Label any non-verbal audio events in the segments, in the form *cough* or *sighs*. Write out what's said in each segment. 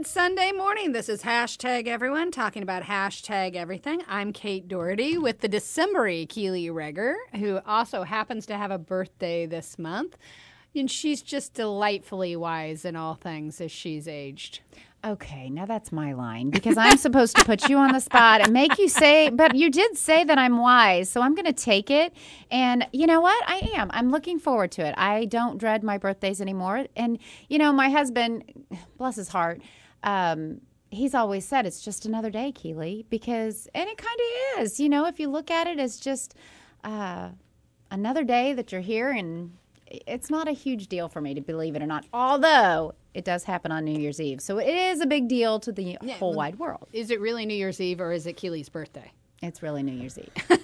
Good Sunday morning. This is hashtag everyone talking about hashtag everything. I'm Kate Doherty with the Decembery Keely Rager, who also happens to have a birthday this month. And she's just delightfully wise in all things as she's aged. Okay, now that's my line because I'm supposed to put you on the spot and make you say, but you did say that I'm wise, so I'm going to take it. And you know what? I am. I'm looking forward to it. I don't dread my birthdays anymore. And, you know, my husband, bless his heart, um, he's always said it's just another day, Keely, because, and it kind of is. You know, if you look at it as just uh, another day that you're here and it's not a huge deal for me to believe it or not. Although it does happen on New Year's Eve. So it is a big deal to the yeah, whole wide world. Is it really New Year's Eve or is it Keely's birthday? It's really New Year's Eve. *laughs*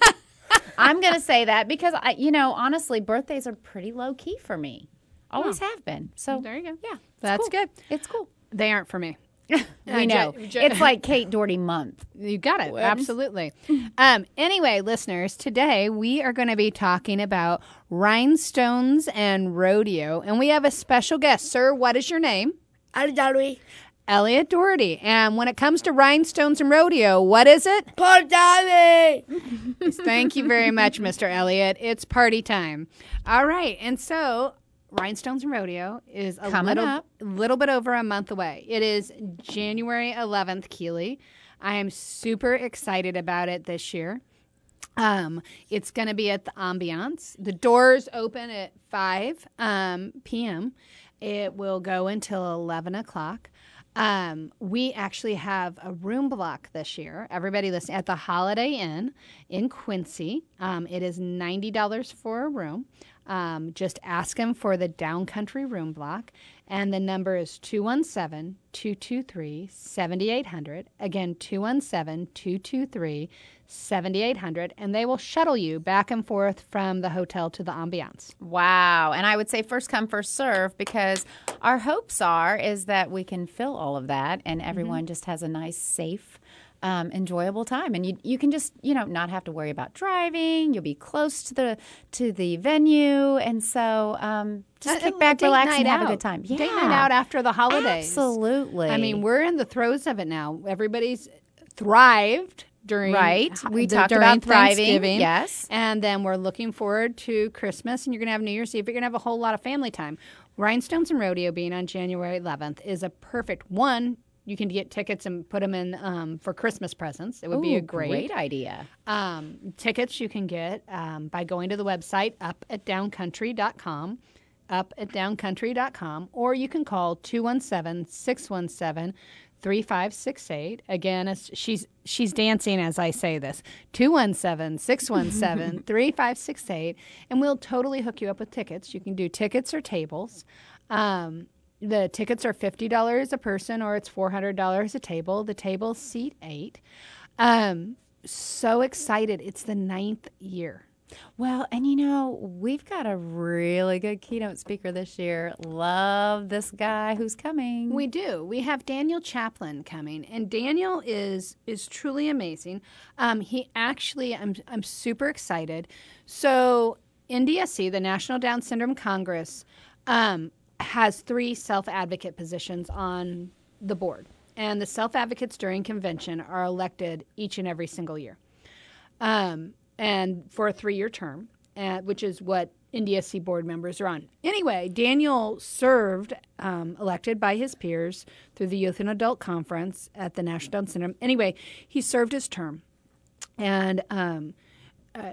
I'm going to say that because I you know, honestly, birthdays are pretty low key for me. Always have been. So there you go. Yeah. That's cool. good. It's cool. They aren't for me. We know. it's like Kate Doherty month. You got it. Absolutely. Um, anyway, listeners, today we are going to be talking about rhinestones and rodeo. And we have a special guest. Sir, what is your name? Elliot Doherty. Elliot Doherty. And when it comes to rhinestones and rodeo, what is it? Party! Thank you very much, Mr. Elliot. It's party time. All right. And so Rhinestones and Rodeo is a Coming little, up. little bit over a month away. It is January 11th, Keely. I am super excited about it this year. Um, it's going to be at the Ambiance. The doors open at 5 um, p.m. It will go until 11 o'clock. Um, we actually have a room block this year. Everybody listen at the Holiday Inn in Quincy. Um, it is $90 for a room. Um, just ask them for the downcountry room block. And the number is 217 223 7800. Again, 217 223 7800. And they will shuttle you back and forth from the hotel to the ambiance. Wow. And I would say first come, first serve because our hopes are is that we can fill all of that and everyone just has a nice, safe, um, enjoyable time and you you can just you know not have to worry about driving you'll be close to the to the venue and so um, just kick back relax and have a good time yeah Date night out after the holidays. absolutely I mean, we're in the throes of it now. Everybody's thrived during Right. We the- talked about thriving, Thanksgiving. yes. and then we're looking forward to Christmas, and you're going to have New Year's Eve. You're going to have a whole lot of family time. Rhinestones and Rodeo being on January 11th is a perfect one. You can get tickets and put them in um, for Christmas presents. It would be a great, great idea um, tickets you can get um, by going to the website up at downcountry.com, up at downcountry.com, or you can call 217 617 3568. Again, she's, she's dancing as I say this 217 617 3568, and we'll totally hook you up with tickets. You can do tickets or tables. Um, the tickets are $50 a person or it's $400 a table. The table seat eight. Um, so excited. It's the ninth year. well and you know we've got a really good keynote speaker this year love this guy who's coming We do. We have Daniel Chaplin coming, and Daniel is is truly amazing. Um, he actually, I'm I'm super excited. So NDSC, the National Down Syndrome Congress, um, has three self advocate positions on the board, and the self advocates during convention are elected each and every single year. um, and for a three-year term, uh, which is what NDSC board members are on. Anyway, Daniel served, um, elected by his peers through the Youth and Adult Conference at the National Down Syndrome. Anyway, he served his term, and um, uh,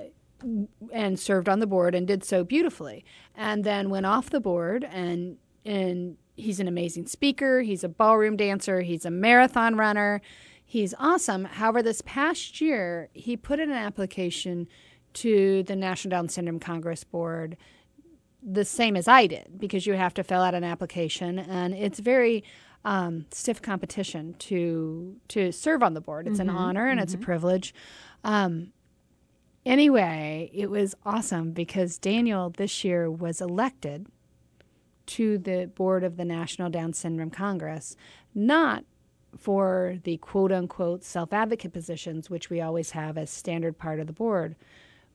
and served on the board and did so beautifully, and then went off the board and and he's an amazing speaker. He's a ballroom dancer. He's a marathon runner. He's awesome. However, this past year, he put in an application to the National Down Syndrome Congress Board, the same as I did, because you have to fill out an application, and it's very um, stiff competition to to serve on the board. It's an honor and it's a privilege. Um, anyway, it was awesome because Daniel this year was elected to the board of the National Down Syndrome Congress, not for the quote unquote self advocate positions, which we always have as standard part of the board,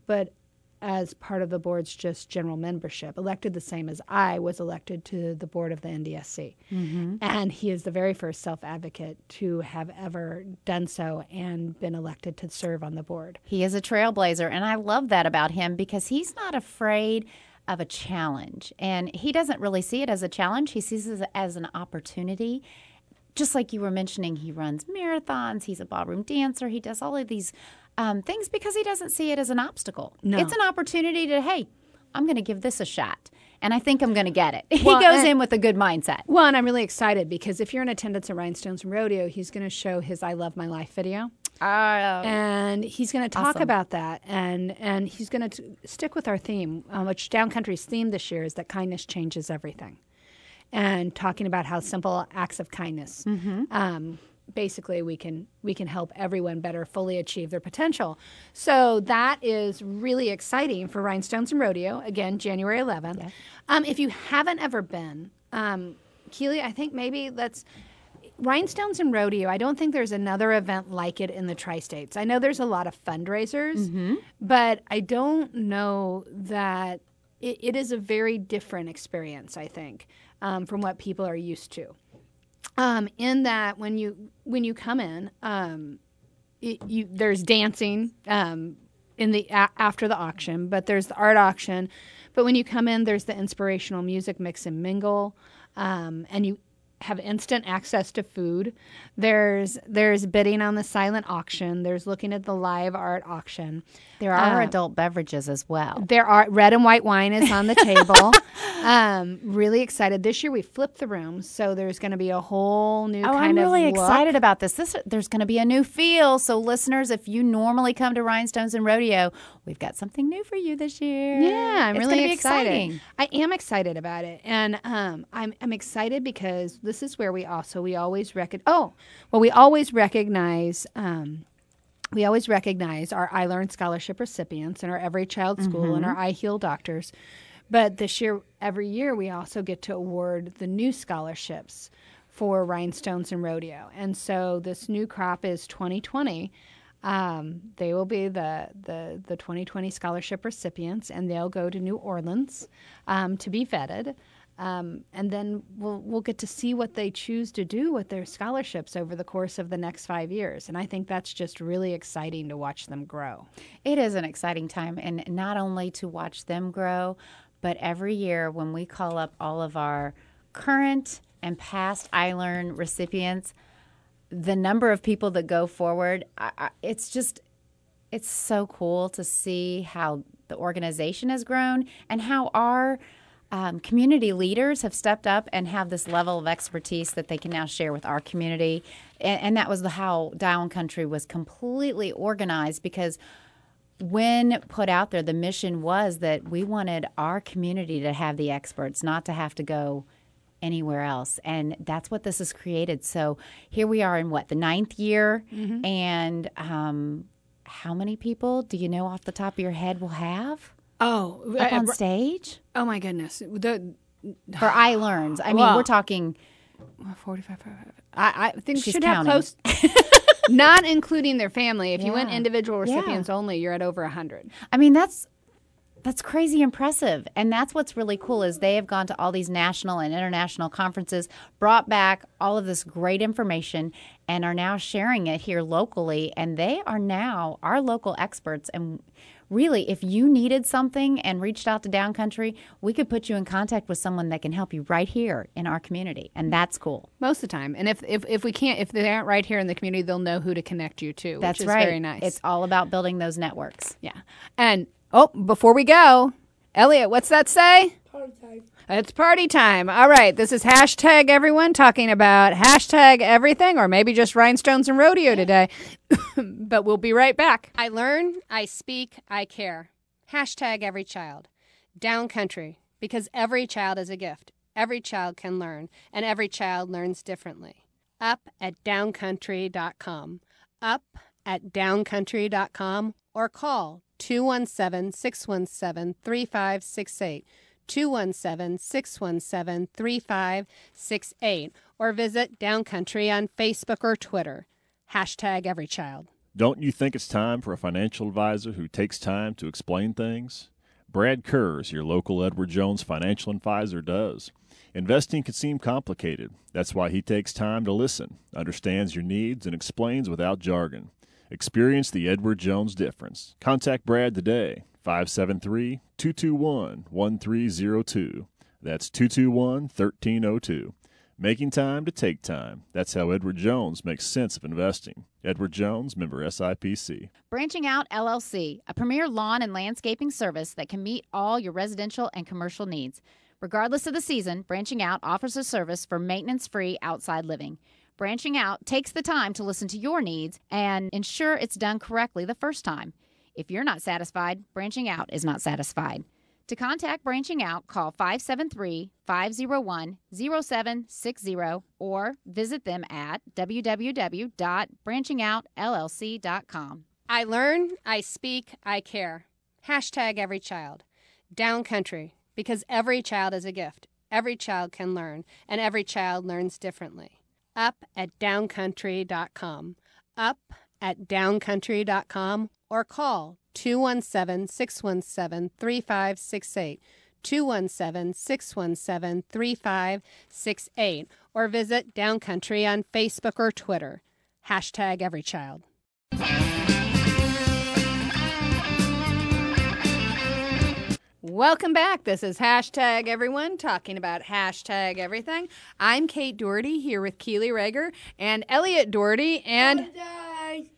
but as part of the board's just general membership, elected the same as I was elected to the board of the NDSC. Mm-hmm. And he is the very first self advocate to have ever done so and been elected to serve on the board. He is a trailblazer, and I love that about him because he's not afraid of a challenge. And he doesn't really see it as a challenge, he sees it as an opportunity. Just like you were mentioning, he runs marathons, he's a ballroom dancer, he does all of these um, things because he doesn't see it as an obstacle. No. It's an opportunity to, hey, I'm going to give this a shot. And I think I'm going to get it. *laughs* Well, he goes and- in with a good mindset. Well, and I'm really excited because if you're in attendance at Rhinestones Rodeo, he's going to show his "I Love My Life" video, and he's going to talk Awesome. about that, and and he's going to stick with our theme, um, which Downcountry's theme this year is that kindness changes everything, and talking about how simple acts of kindness. Um, basically we can we can help everyone better fully achieve their potential. So that is really exciting for rhinestones and rodeo again january 11th um, if you haven't ever been um, keely i think maybe let's Rhinestones and Rodeo, I don't think there's another event like it in the tri states. I know there's a lot of fundraisers, but I don't know that it, it is a very different experience, I think, um, from what people are used to. Um, in that, when you when you come in, um, it, you, there's dancing um, in the a- after the auction, but there's the art auction. But when you come in, there's the inspirational music mix and mingle, um, and you have instant access to food. There's there's bidding on the silent auction. There's looking at the live art auction. There are Uh, adult beverages as well. There are red and white wine is on the table. *laughs* um, really excited. This year we flipped the rooms, so there's going to be a whole new kind of Oh, I'm really excited about this. This there's going to be a new feel. So, listeners, if you normally come to Rhinestones and Rodeo, we've got something new for you this year. Yeah, I'm It's really excited. I am excited about it, and um, I'm I'm excited because this is where we also we always recognize. Oh, well, we always recognize. Um, we always recognize our I Learn Scholarship recipients and our Every Child School and our I Heal doctors. But this year, every year, we also get to award the new scholarships for Rhinestones and Rodeo. And so this new crop is 2020. Um, they will be the, the, the 2020 scholarship recipients, and they'll go to New Orleans um, to be vetted. Um, and then we'll, we'll get to see what they choose to do with their scholarships over the course of the next five years. And I think that's just really exciting to watch them grow. It is an exciting time, and not only to watch them grow, but every year when we call up all of our current and past iLearn recipients, the number of people that go forward, I, I, it's just, it's so cool to see how the organization has grown and how our um, community leaders have stepped up and have this level of expertise that they can now share with our community. And, and that was the, how Down Country was completely organized because when put out there, the mission was that we wanted our community to have the experts, not to have to go anywhere else. And that's what this has created. So here we are in what, the ninth year? And um, how many people do you know off the top of your head will have Oh, up on stage? oh my goodness. The, For *sighs* I Learns. I mean, Well- we're talking 45, I, I think She's should counting. have close, *laughs* not including their family. If you went Yeah. individual Yeah. recipients only, you're at over 100. I mean, that's that's crazy impressive. And that's what's really cool is they have gone to all these national and international conferences, brought back all of this great information and are now sharing it here locally and they are now our local experts and really if you needed something and reached out to downcountry we could put you in contact with someone that can help you right here in our community and mm. that's cool Most of the time. And if, if, if we can't, if they aren't right here in the community, they'll know who to connect you to. that's which is right very nice. it's all about building those networks yeah. And, oh, before we go, Elliot, what's that say? Party time. It's party time. All right. This is hashtag everyone talking about hashtag everything or maybe just rhinestones and rodeo today. *coughs* but we'll be right back. I learn, I speak, I care. Hashtag every child. Down country, because every child is a gift. Every child can learn, and every child learns differently. Up at downcountry.com. Up at downcountry.com or call 217 617 3568. 217 617 3568 or visit Downcountry on Facebook or Twitter. Hashtag every child. Don't you think it's time for a financial advisor who takes time to explain things? Brad Kurz, your local Edward Jones financial advisor, does. Investing can seem complicated. That's why he takes time to listen, understands your needs, and explains without jargon. Experience the Edward Jones difference. Contact Brad today, 573 221 1302. That's 221 1302. Making time to take time. That's how Edward Jones makes sense of investing. Edward Jones, member SIPC. Branching Out LLC, a premier lawn and landscaping service that can meet all your residential and commercial needs. Regardless of the season, Branching Out offers a service for maintenance free outside living. Branching Out takes the time to listen to your needs and ensure it's done correctly the first time. If you're not satisfied, Branching Out is not satisfied. To contact Branching Out, call 573 501 0760 or visit them at www.branchingoutllc.com. I learn, I speak, I care. Hashtag every child. Down country, because every child is a gift. Every child can learn, and every child learns differently. Up at downcountry.com. Up at downcountry.com or call 217 617 3568. 217 617 3568 or visit Downcountry on Facebook or Twitter. Hashtag every child. Welcome back. This is hashtag everyone talking about hashtag everything. I'm Kate Doherty here with Keely Rager and Elliot Doherty, and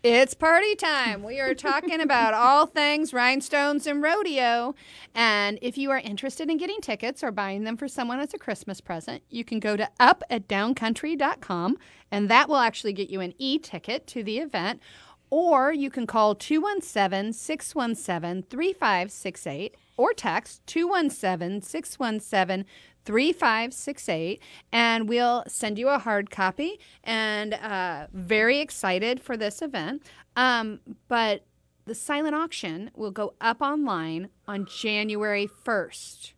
it's party time. We are talking about all things rhinestones and rodeo. And if you are interested in getting tickets or buying them for someone as a Christmas present, you can go to up at downcountry.com, and that will actually get you an e ticket to the event. Or you can call 217 617 3568 or text 217 617 3568 and we'll send you a hard copy. And uh, very excited for this event. Um, but the silent auction will go up online on january 1st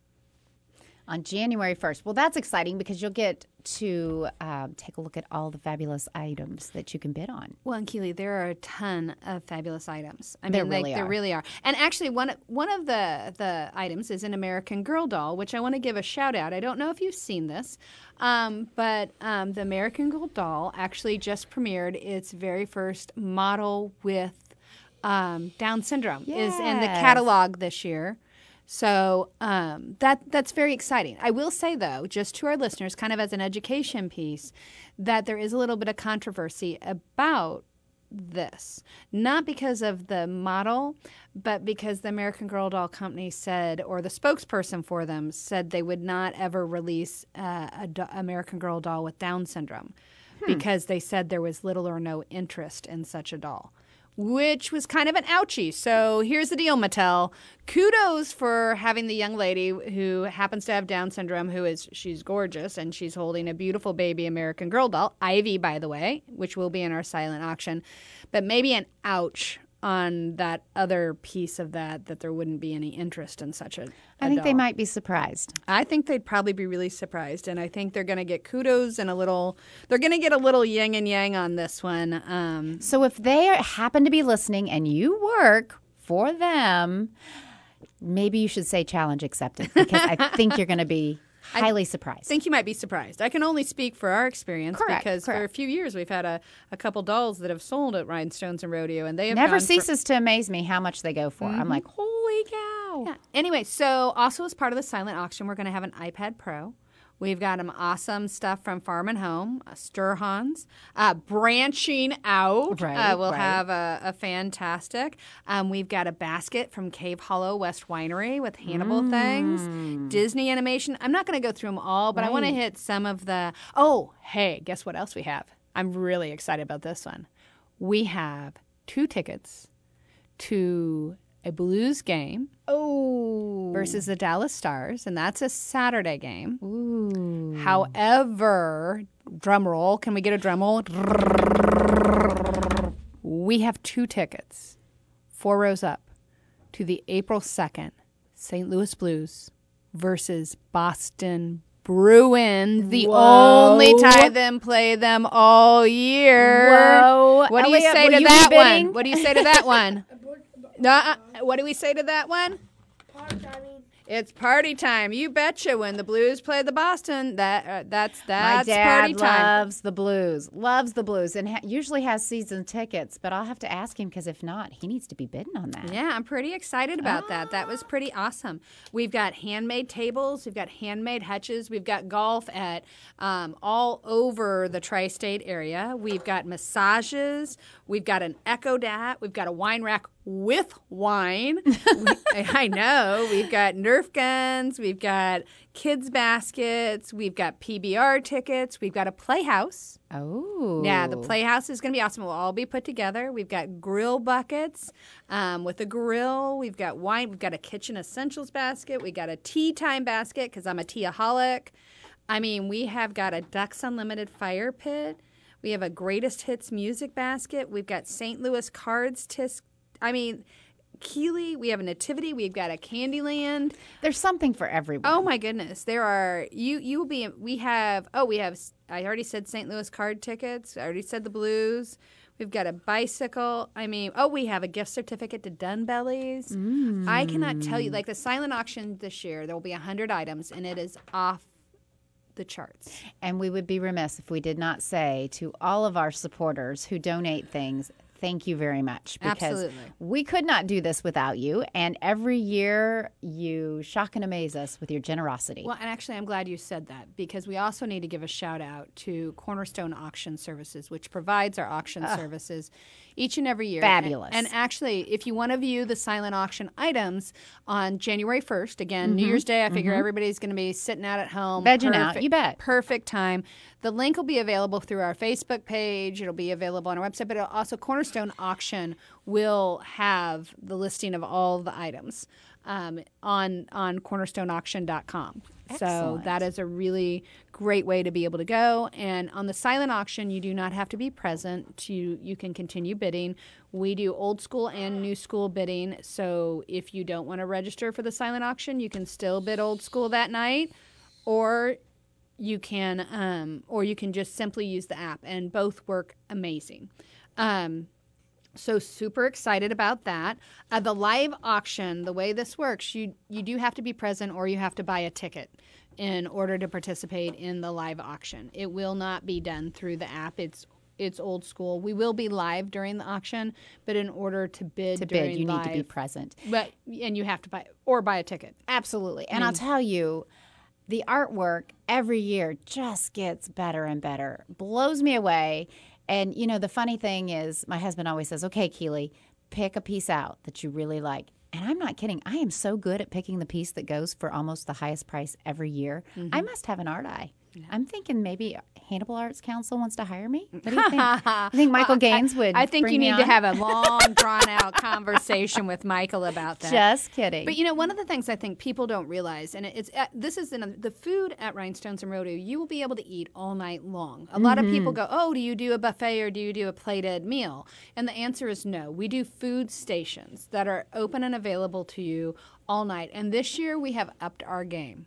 on January 1st. Well, that's exciting because you'll get to um, take a look at all the fabulous items that you can bid on. well and keely there are a ton of fabulous items. I There mean like, really there really are. And actually one, one of the, the items is an american girl doll which i want to give a shout out. I don't know if you've seen this um, but um, the american girl doll actually just premiered its very first model with um, down syndrome is in the catalog this year so um, that that's very exciting. I will say though, just to our listeners, kind of as an education piece, that there is a little bit of controversy about this, not because of the model, but because the American Girl Doll Company said, or the spokesperson for them said, they would not ever release uh, a do- American Girl doll with Down syndrome because they said there was little or no interest in such a doll which was kind of an ouchie. So here's the deal, Mattel. Kudos for having the young lady who happens to have Down syndrome, who is she's gorgeous and she's holding a beautiful baby American Girl doll, Ivy, by the way, which will be in our silent auction. But maybe an ouch on that other piece of that that there wouldn't be any interest in such a. I think they might be surprised. I think they'd probably be really surprised, and I think they're going to get kudos and a little. They're going to get a little yin and yang on this one. Um, So if they are- happen to be listening and you work for them, maybe you should say challenge accepted because I *laughs* think you're going to be highly surprised. I think you might be surprised. I can only speak for our experience Correct, because for a few years we've had a, a couple dolls that have sold at Rhinestones and Rodeo, and they have Never gone for- ceases to amaze me how much they go for. I'm mm-hmm. like, holy cow. Yeah. Anyway, so also as part of the silent auction, we're going to have an iPad Pro. We've got some awesome stuff from Farm and Home, uh, Sturhans, uh, branching out. Right, uh, we'll right. have a, a fantastic. Um, we've got a basket from Cave Hollow West Winery with Hannibal Mm. things, Disney animation. I'm not going to go through them all, but I want to hit some of the. Oh, hey, guess what else we have? I'm really excited about this one. We have two tickets to a Blues game Oh. versus the Dallas Stars, and that's a Saturday game. Ooh. However, drum roll, can we get a drum roll? We have two tickets, four rows up, to the April 2nd St. Louis Blues versus Boston Bruins, the Whoa. only tie them play them all year. Whoa. What do you say to that one? What do you say to that one? *laughs* No, uh, what do we say to that one? It's party time. You betcha. When the Blues play the Boston, that uh, that's that's My dad party time. loves the blues, loves the blues, and ha- usually has season tickets. But I'll have to ask him because if not, he needs to be bidding on that. Yeah, I'm pretty excited about that. That was pretty awesome. We've got handmade tables, we've got handmade hutches, we've got golf at um, all over the tri state area. We've got massages, we've got an Echo Dot, we've got a wine rack with wine. *laughs* I know. We've got Nerf guns, we've got kids' baskets, we've got PBR tickets, we've got a playhouse. Oh, Yeah, the playhouse is going to be awesome. We'll all be put together. We've got grill buckets um, with a grill. We've got wine. We've got a kitchen essentials basket. We got a tea time basket because I'm a teaholic. I mean, we have got a Ducks Unlimited fire pit. We have a greatest hits music basket. We've got St. Louis cards. Tis- I mean, Keely. We have a nativity. We've got a Candyland. There's something for everyone. Oh my goodness, there are you. You will be. We have. Oh, we have. I already said St. Louis card tickets. I already said the Blues. We've got a bicycle. I mean, oh, we have a gift certificate to Dunbellies. I cannot tell you. Like the silent auction this year, there will be hundred items, and it is off the charts. And we would be remiss if we did not say to all of our supporters who donate things, thank you very much. Because Absolutely. we could not do this without you. And every year you shock and amaze us with your generosity. Well, and actually, I'm glad you said that because we also need to give a shout out to Cornerstone Auction Services, which provides our auction services each and every year. Fabulous. And, and actually, if you want to view the silent auction items on January 1st, again, New mm-hmm. Year's Day, I figure mm-hmm. everybody's going to be sitting out at home. Vegging out, you bet. Perfect time. The link will be available through our Facebook page. It'll be available on our website, but also Cornerstone Auction will have the listing of all the items um, on on cornerstoneauction.com. So that is a really great way to be able to go. And on the silent auction, you do not have to be present. To you can continue bidding. We do old school and new school bidding. So if you don't want to register for the silent auction, you can still bid old school that night, or you can um, or you can just simply use the app, and both work amazing. Um, so super excited about that. Uh, the live auction, the way this works, you you do have to be present or you have to buy a ticket in order to participate in the live auction. It will not be done through the app. It's it's old school. We will be live during the auction, but in order to bid to bid, you need to be present. But and you have to buy or buy a ticket. Absolutely. And I'll tell you, the artwork every year just gets better and better. Blows me away. And you know, the funny thing is my husband always says, "Okay, Keely, pick a piece out that you really like." And I'm not kidding. I am so good at picking the piece that goes for almost the highest price every year. I mm-hmm. must have an art eye. I'm thinking maybe Hannibal Arts Council wants to hire me. *laughs* What do you think? I think Michael *laughs* Gaines would. I think you need to have a long, *laughs* drawn out conversation with Michael about that. Just kidding. But you know, one of the things I think people don't realize, and it's uh, this is in the food at Rhinestones and Rodeo. You will be able to eat all night long. A lot of people Mm-hmm. go, "Oh, do you do a buffet or do you do a plated meal?" And the answer is no. We do food stations that are open and available to you all night. And this year we have upped our game.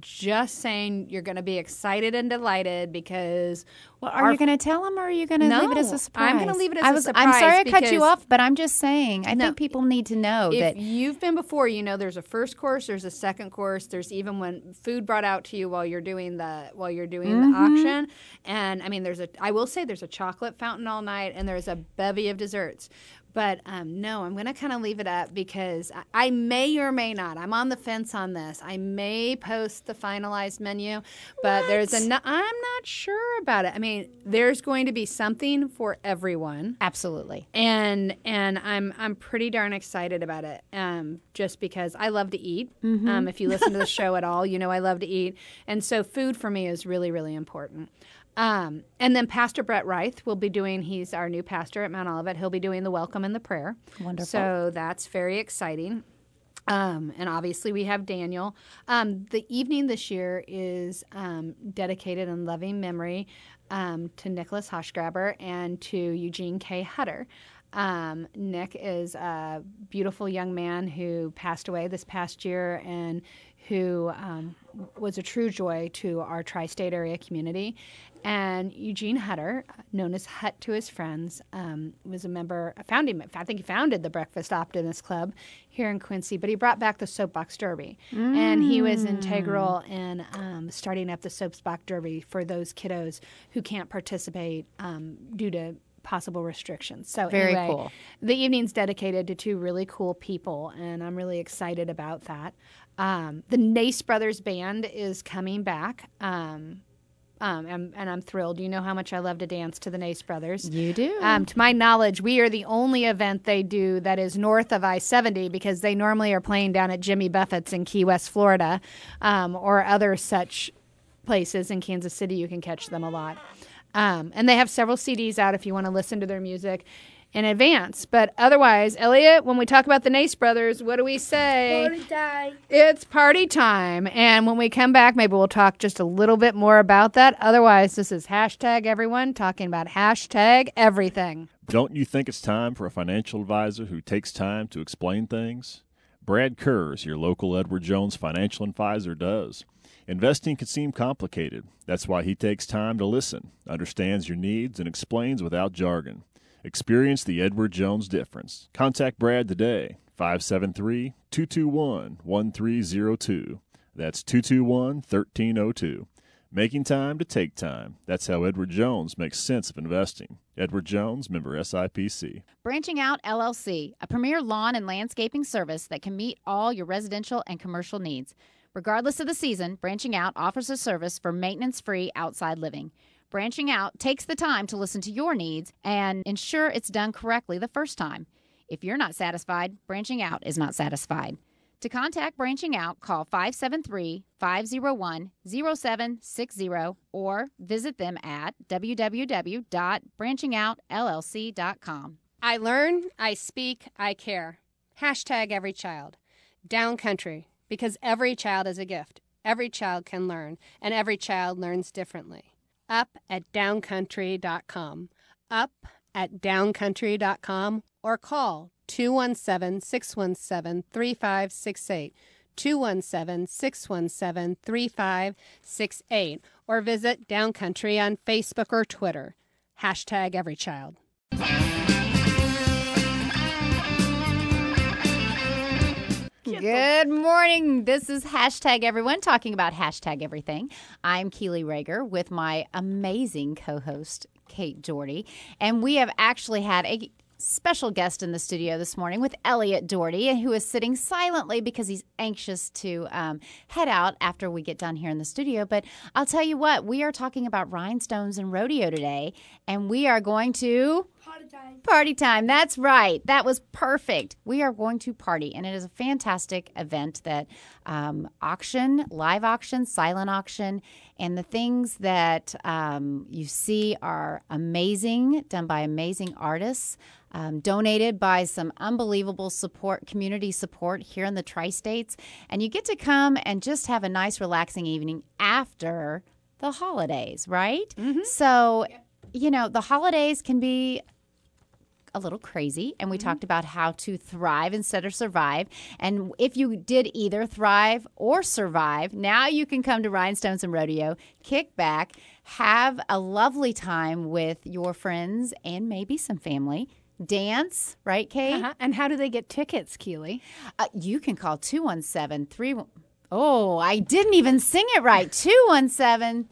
Just saying, you're going to be excited and delighted because Well, are you going to tell them or are you going to No, leave it as a I'm gonna leave it as I a was, I'm sorry I surprise cut you off, but I'm just saying. I No, think people need to know if that you've been before, you know there's a first course, there's a second course, there's even when food brought out to you while you're doing the while you're doing Mm-hmm. the auction. And I mean, there's a I will say there's a chocolate fountain all night, and there's a bevy of desserts. But um, no, I'm going to kind of leave it up because I, I may or may not. I'm on the fence on this. I may post the finalized menu, but there's a. no- I'm not sure about it. I mean, there's going to be something for everyone absolutely. and and I'm I'm pretty darn excited about it. Um, just because I love to eat. Um, if you listen to the *laughs* show at all, you know I love to eat, and so food for me is really really important. Um, and then Pastor Brett Reith will be doing. He's our new pastor at Mount Olivet. He'll be doing the welcome and the prayer. Wonderful. So that's very exciting. Um, and obviously, we have Daniel. Um, the evening this year is um, dedicated in loving memory um, to Nicholas Hoshgraber and to Eugene K. Hutter. Um, Nick is a beautiful young man who passed away this past year and who um, was a true joy to our tri state area community. And Eugene Hutter, known as Hut to his friends, um, was a member, a founding, I think he founded the Breakfast Optimist Club here in Quincy, but he brought back the Soapbox Derby. And he was integral in um, starting up the Soapbox Derby for those kiddos who can't participate um, due to possible restrictions. So Very anyway, cool. the evening's dedicated to two really cool people, and I'm really excited about that. Um, the Nace Brothers Band is coming back. Um, um, and, and I'm thrilled. You know how much I love to dance to the Nace Brothers. You do. Um, to my knowledge, we are the only event they do that is north of I 70 because they normally are playing down at Jimmy Buffett's in Key West, Florida, um, or other such places in Kansas City. You can catch them a lot. Um, and they have several CDs out if you want to listen to their music in advance. But otherwise, Elliot, when we talk about the Nace Brothers, what do we say? Party time. It's party time. And when we come back, maybe we'll talk just a little bit more about that. Otherwise, this is hashtag everyone talking about hashtag everything. Don't you think it's time for a financial advisor who takes time to explain things? Brad Kurz, your local Edward Jones financial advisor, does. Investing can seem complicated. That's why he takes time to listen, understands your needs, and explains without jargon. Experience the Edward Jones difference. Contact Brad today, 573 221 1302. That's 221 1302. Making time to take time. That's how Edward Jones makes sense of investing. Edward Jones, member SIPC. Branching Out LLC, a premier lawn and landscaping service that can meet all your residential and commercial needs. Regardless of the season, Branching Out offers a service for maintenance free outside living. Branching Out takes the time to listen to your needs and ensure it's done correctly the first time. If you're not satisfied, Branching Out is not satisfied. To contact Branching Out, call 573 501 0760 or visit them at www.branchingoutllc.com. I learn, I speak, I care. Hashtag every child. Down country, because every child is a gift. Every child can learn, and every child learns differently. Up at downcountry.com. Up at downcountry.com or call 217 617 3568. 217 617 3568 or visit Downcountry on Facebook or Twitter. Hashtag every child. Good morning. This is hashtag everyone talking about hashtag everything. I'm Keely Rager with my amazing co host, Kate Doherty. And we have actually had a special guest in the studio this morning with Elliot Doherty, who is sitting silently because he's anxious to um, head out after we get done here in the studio. But I'll tell you what, we are talking about rhinestones and rodeo today, and we are going to. Party time. Party time. That's right. That was perfect. We are going to party, and it is a fantastic event that um, auction, live auction, silent auction, and the things that um, you see are amazing, done by amazing artists. Um, donated by some unbelievable support, community support here in the tri states. And you get to come and just have a nice, relaxing evening after the holidays, right? So, you know, the holidays can be a little crazy and we talked about how to thrive instead of survive. And if you did either thrive or survive now you can come to rhinestones and rodeo kick back have a lovely time with your friends and maybe some family. Dance right kate Uh-huh. And how do they get tickets, Keely? uh, you can call 217 3 oh i didn't even sing it right. 217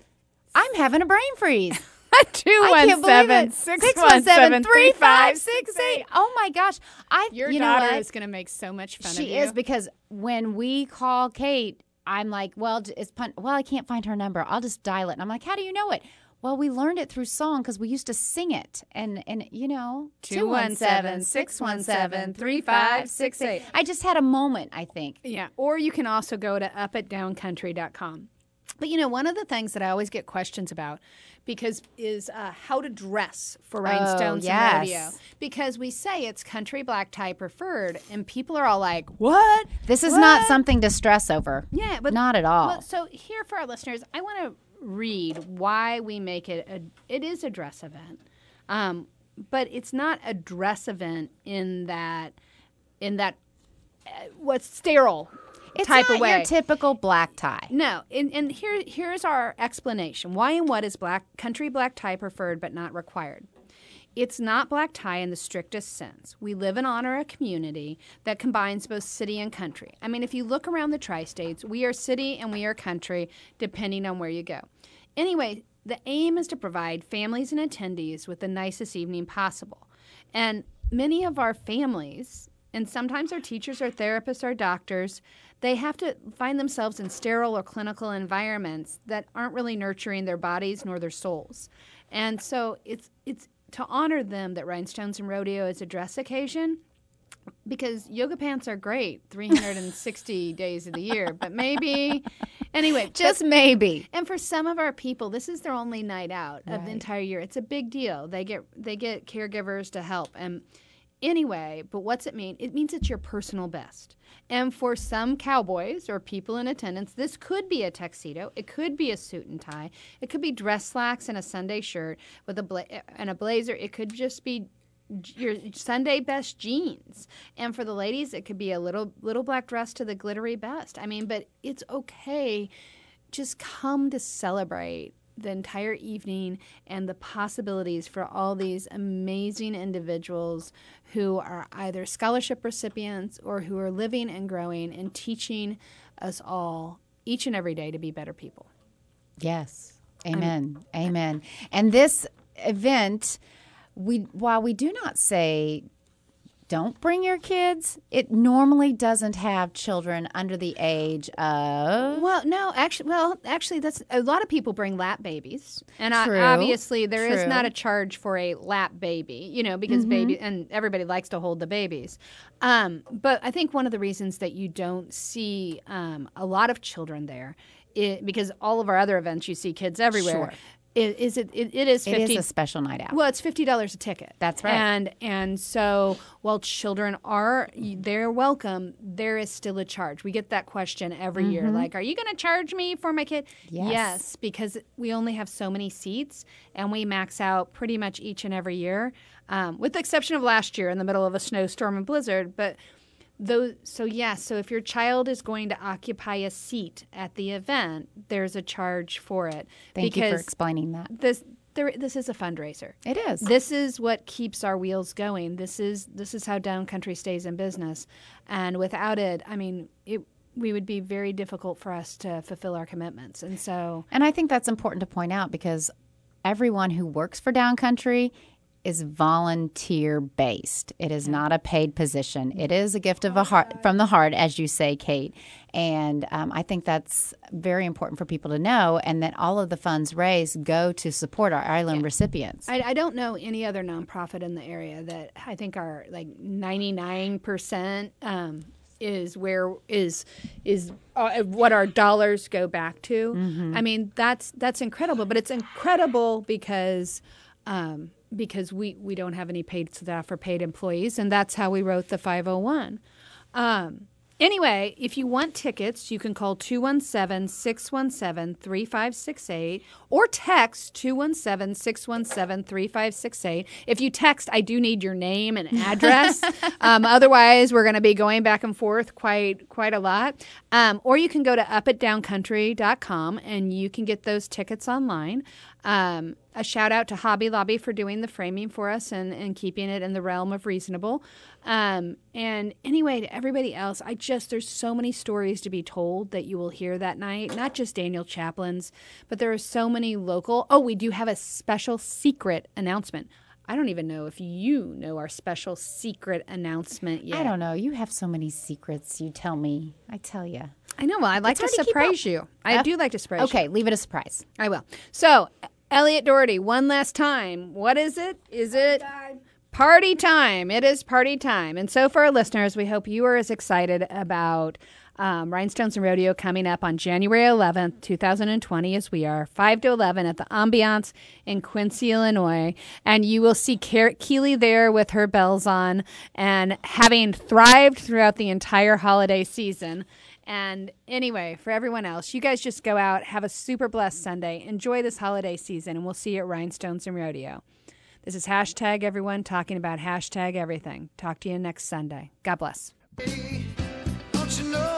i'm having a brain freeze *laughs* I can't believe it. 617-3568. Oh my gosh. I Your you know daughter what? is going to make so much fun of She you. is because when we call Kate, I'm like, well, it's pun- well, I can't find her number. I'll just dial it. And I'm like, how do you know it? Well, we learned it through song because we used to sing it, and and you know, 217-617-3568. I just had a moment. I think. Yeah. Or you can also go to upatdowncountry.com. But you know, one of the things that I always get questions about because is uh, how to dress for rhinestones oh, yes. and rodeo. Because we say it's country black tie preferred, and people are all like, "What?" This is not something to stress over. Yeah, but not at all. Well, so here for our listeners, I want to read why we make it a. It is a dress event. Um, but it's not a dress event in that in that uh, what's sterile It's type not of way. your typical black tie. No, and, and here here's our explanation. Why and what is black country black tie preferred but not required? It's not black tie in the strictest sense. We live and honor a community that combines both city and country. I mean, if you look around the tri states, we are city and we are country, depending on where you go. Anyway, the aim is to provide families and attendees with the nicest evening possible. And many of our families, and sometimes our teachers, our therapists, our doctors, they have to find themselves in sterile or clinical environments that aren't really nurturing their bodies nor their souls. And so it's it's to honor them that Rhinestones and Rodeo is a dress occasion because yoga pants are great 360 *laughs* days of the year, but maybe anyway, but- Just maybe. and for some of our people, this is their only night out of the entire year. It's a big deal. They get they get caregivers to help. And anyway, but what's it mean? It means it's your personal best. And for some cowboys or people in attendance, this could be a tuxedo. It could be a suit and tie. It could be dress slacks and a Sunday shirt with a bla- and a blazer. It could just be your Sunday best jeans. And for the ladies, it could be a little little black dress to the glittery best. I mean, but it's okay. Just come to celebrate the entire evening and the possibilities for all these amazing individuals who are either scholarship recipients or who are living and growing and teaching us all each and every day to be better people. Yes. Amen. Amen. And this event, we while we do not say don't bring your kids, it normally doesn't have children under the age of Well, no, actually, well, actually, that's a lot of people bring lap babies, and I- obviously there is true. not a charge for a lap baby, you know, because baby and everybody likes to hold the babies. Um, but I think one of the reasons that you don't see um, a lot of children there, i because all of our other events you see kids everywhere. Sure. I- Is it, it? It is fifty. is a special night out. Well, it's fifty dollars a ticket. That's right. And and so while children are they're welcome, there is still a charge. We get that question every year, like, "Are you going to charge me for my kid?" Mm-hmm. Yes. because we only have so many seats, and we max out pretty much each and every year, um, with the exception of last year in the middle of a snowstorm and blizzard. But those, so yes, so if your child is going to occupy a seat at the event, there's a charge for it. Thank you for explaining that. this there, this is a fundraiser. It is. This is what keeps our wheels going. This is this is how Downcountry stays in business, and without it, I mean, it we would be very difficult for us to fulfill our commitments. And so, And I think that's important to point out because everyone who works for Downcountry is volunteer based. It is not a paid position. It is a gift of a heart from the heart, as you say, Kate. And um, I think that's very important for people to know, and that all of the funds raised go to support our iLearn recipients. I, I don't know any other nonprofit in the area that I think are like ninety nine percent. Um, is where is is uh, what our dollars go back to. I mean that's that's incredible, but it's incredible because um, because we we don't have any paid staff or paid employees, and that's how we wrote the five hundred one. Um, anyway, if you want tickets, you can call 217 617 3568 or text 217 617 3568. If you text, I do need your name and address. *laughs* um, otherwise, we're going to be going back and forth quite quite a lot. Um, or you can go to upatdowncountry.com and you can get those tickets online. Um, a shout out to Hobby Lobby for doing the framing for us and, and keeping it in the realm of reasonable. Um, and anyway, to everybody else, I just, there's so many stories to be told that you will hear that night, not just Daniel Chaplin's, but there are so many local. Oh, we do have a special secret announcement. I don't even know if you know our special secret announcement yet. I don't know. You have so many secrets. You tell me. I tell you. I know. Well, I'd like to hard to surprise you. I do like to surprise you. Okay, leave it a surprise. I will. So, Elliot Doherty, one last time. What is it? Is it party time? It is party time. And so, for our listeners, we hope you are as excited about um, Rhinestones and Rodeo coming up on January 11th, 2020, as we are, 5 to 11 at the Ambiance in Quincy, Illinois. And you will see Keely there with her bells on and having thrived throughout the entire holiday season. And anyway, for everyone else, you guys just go out, have a super blessed Sunday, enjoy this holiday season, and we'll see you at Rhinestones and Rodeo. This is hashtag everyone talking about hashtag everything. Talk to you next Sunday. God bless. Know